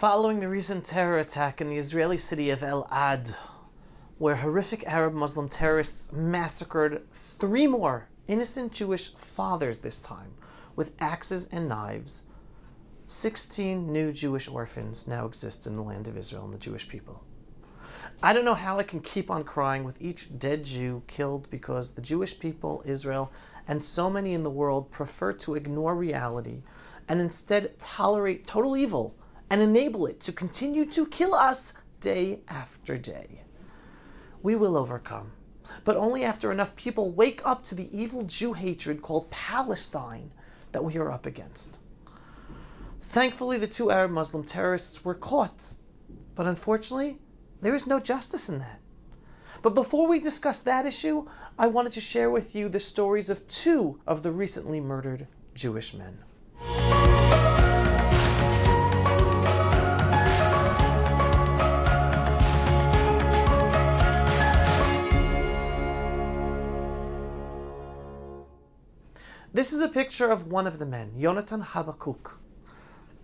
Following the recent terror attack in the Israeli city of Elad, where horrific Arab Muslim terrorists massacred three more innocent Jewish fathers this time with axes and knives, 16 new Jewish orphans now exist in the land of Israel and the Jewish people. I don't know how I can keep on crying with each dead Jew killed because the Jewish people, Israel, and so many in the world prefer to ignore reality and instead tolerate total evil and enable it to continue to kill us day after day. We will overcome, but only after enough people wake up to the evil Jew hatred called Palestine that we are up against. Thankfully, the two Arab Muslim terrorists were caught, but unfortunately, there is no justice in that. But before we discuss that issue, I wanted to share with you the stories of two of the recently murdered Jewish men. This is a picture of one of the men, Yonatan Habakuk.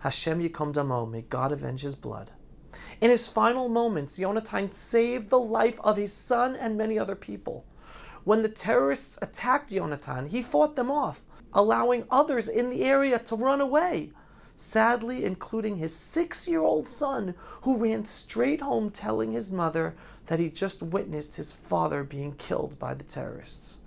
Hashem Yikom Damo, may God avenge his blood. In his final moments, Yonatan saved the life of his son and many other people. When the terrorists attacked Yonatan, he fought them off, allowing others in the area to run away, sadly, including his six year old son, who ran straight home telling his mother that he just witnessed his father being killed by the terrorists.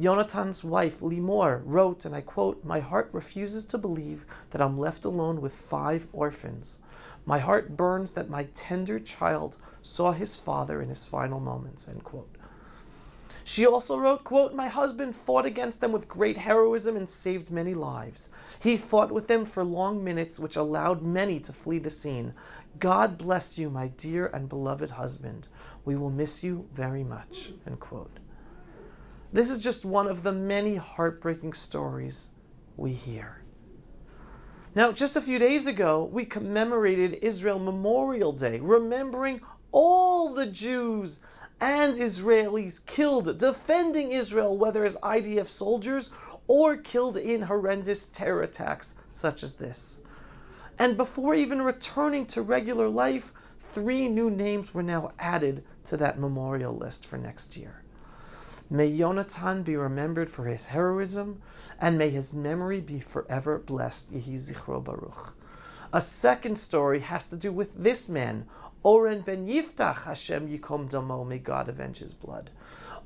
Yonatan's wife, Limor, wrote, and I quote, My heart refuses to believe that I'm left alone with five orphans. My heart burns that my tender child saw his father in his final moments. End quote. She also wrote, quote, My husband fought against them with great heroism and saved many lives. He fought with them for long minutes, which allowed many to flee the scene. God bless you, my dear and beloved husband. We will miss you very much. End quote. This is just one of the many heartbreaking stories we hear. Now, just a few days ago, we commemorated Israel Memorial Day, remembering all the Jews and Israelis killed defending Israel, whether as IDF soldiers or killed in horrendous terror attacks such as this. And before even returning to regular life, three new names were now added to that memorial list for next year. May Yonatan be remembered for his heroism, and may his memory be forever blessed. Yehi Zichro Baruch. A second story has to do with this man, Oren ben Yiftach Hashem Yikom Damo, may God avenge his blood.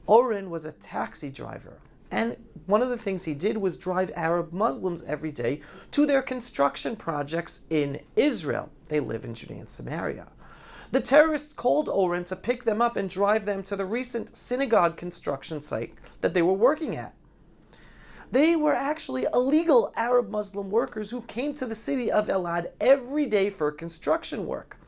Oren was a taxi driver, and one of the things he did was drive Arab Muslims every day to their construction projects in Israel. They live in Judea and Samaria. The terrorists called Oren to pick them up and drive them to the recent synagogue construction site that they were working at. They were actually illegal Arab Muslim workers who came to the city of Elad every day for construction work.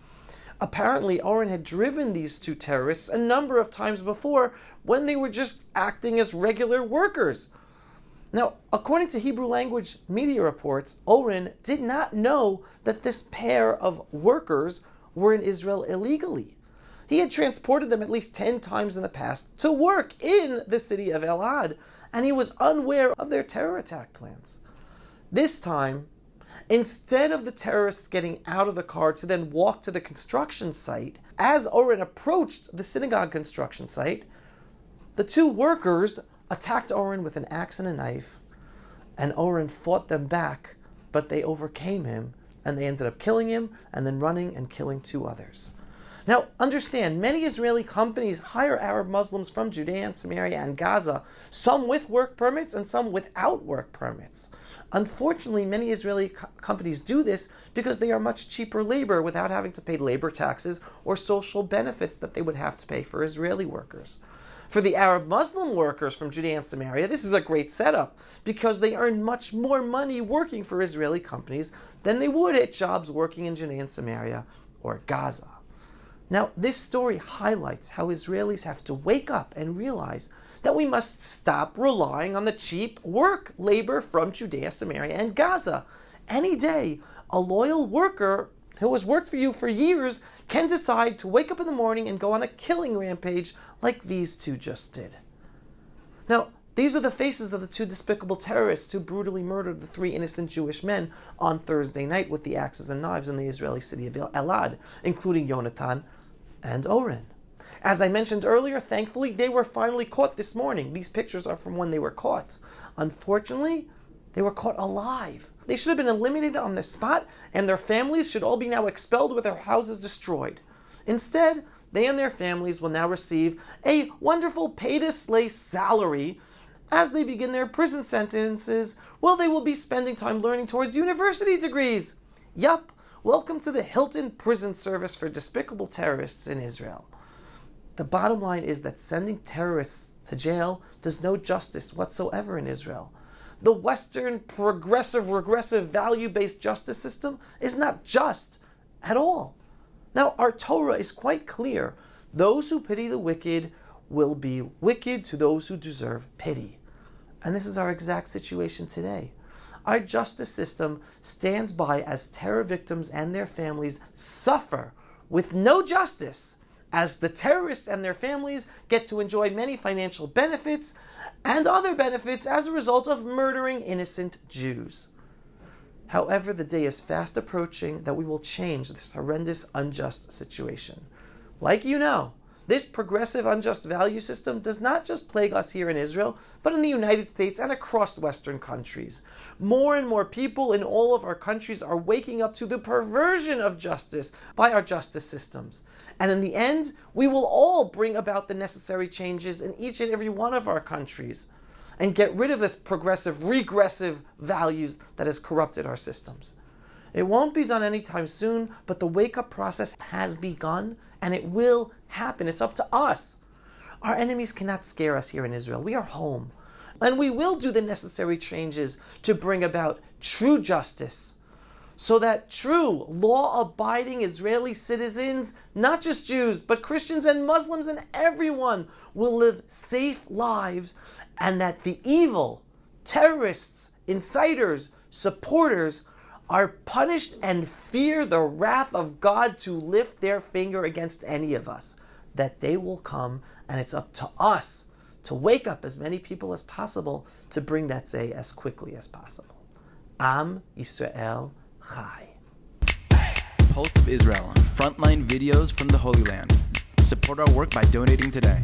Apparently, Oren had driven these two terrorists a number of times before when they were just acting as regular workers. Now, according to Hebrew language media reports, Oren did not know that this pair of workers were in Israel illegally. He had transported them at least 10 times in the past to work in the city of Elad, and he was unaware of their terror attack plans. This time, instead of the terrorists getting out of the car to then walk to the construction site, as Oren approached the synagogue construction site, the two workers attacked Oren with an axe and a knife, and Oren fought them back, but they overcame him and they ended up killing him and then running and killing two others. Now, understand, many Israeli companies hire Arab Muslims from Judea and Samaria and Gaza, some with work permits and some without work permits. Unfortunately, many Israeli co- companies do this because they are much cheaper labor without having to pay labor taxes or social benefits that they would have to pay for Israeli workers. For the Arab Muslim workers from Judea and Samaria, this is a great setup because they earn much more money working for Israeli companies than they would at jobs working in Judea and Samaria or Gaza. Now, this story highlights how Israelis have to wake up and realize that we must stop relying on the cheap work labor from Judea, Samaria, and Gaza. Any day, a loyal worker who has worked for you for years can decide to wake up in the morning and go on a killing rampage like these two just did. Now, These are the faces of the two despicable terrorists who brutally murdered the three innocent Jewish men on Thursday night with the axes and knives in the Israeli city of Elad, including Yonatan and Oren. As I mentioned earlier, thankfully, they were finally caught this morning. These pictures are from when they were caught. Unfortunately, they were caught alive. They should have been eliminated on the spot, and their families should all be now expelled with their houses destroyed. Instead, they and their families will now receive a wonderful pay to slay salary as they begin their prison sentences. while they will be spending time learning towards university degrees. Yup, welcome to the Hilton prison service for despicable terrorists in Israel. The bottom line is that sending terrorists to jail does no justice whatsoever in Israel. The Western progressive, regressive, value based justice system is not just at all. Now, our Torah is quite clear. Those who pity the wicked will be wicked to those who deserve pity. And this is our exact situation today. Our justice system stands by as terror victims and their families suffer with no justice as the terrorists and their families get to enjoy many financial benefits and other benefits as a result of murdering innocent Jews. However, the day is fast approaching that we will change this horrendous, unjust situation. Like you know, this progressive, unjust value system does not just plague us here in Israel, but in the United States and across Western countries. More and more people in all of our countries are waking up to the perversion of justice by our justice systems. And in the end, we will all bring about the necessary changes in each and every one of our countries and get rid of this progressive, regressive values that has corrupted our systems. It won't be done anytime soon, but the wake up process has begun and it will happen. It's up to us. Our enemies cannot scare us here in Israel. We are home. And we will do the necessary changes to bring about true justice so that true law abiding Israeli citizens, not just Jews, but Christians and Muslims and everyone, will live safe lives and that the evil, terrorists, inciters, supporters are punished and fear the wrath of God to lift their finger against any of us. That day will come, and it's up to us to wake up as many people as possible to bring that day as quickly as possible. Am Yisrael Chai. Pulse of Israel, frontline videos from the Holy Land. Support our work by donating today.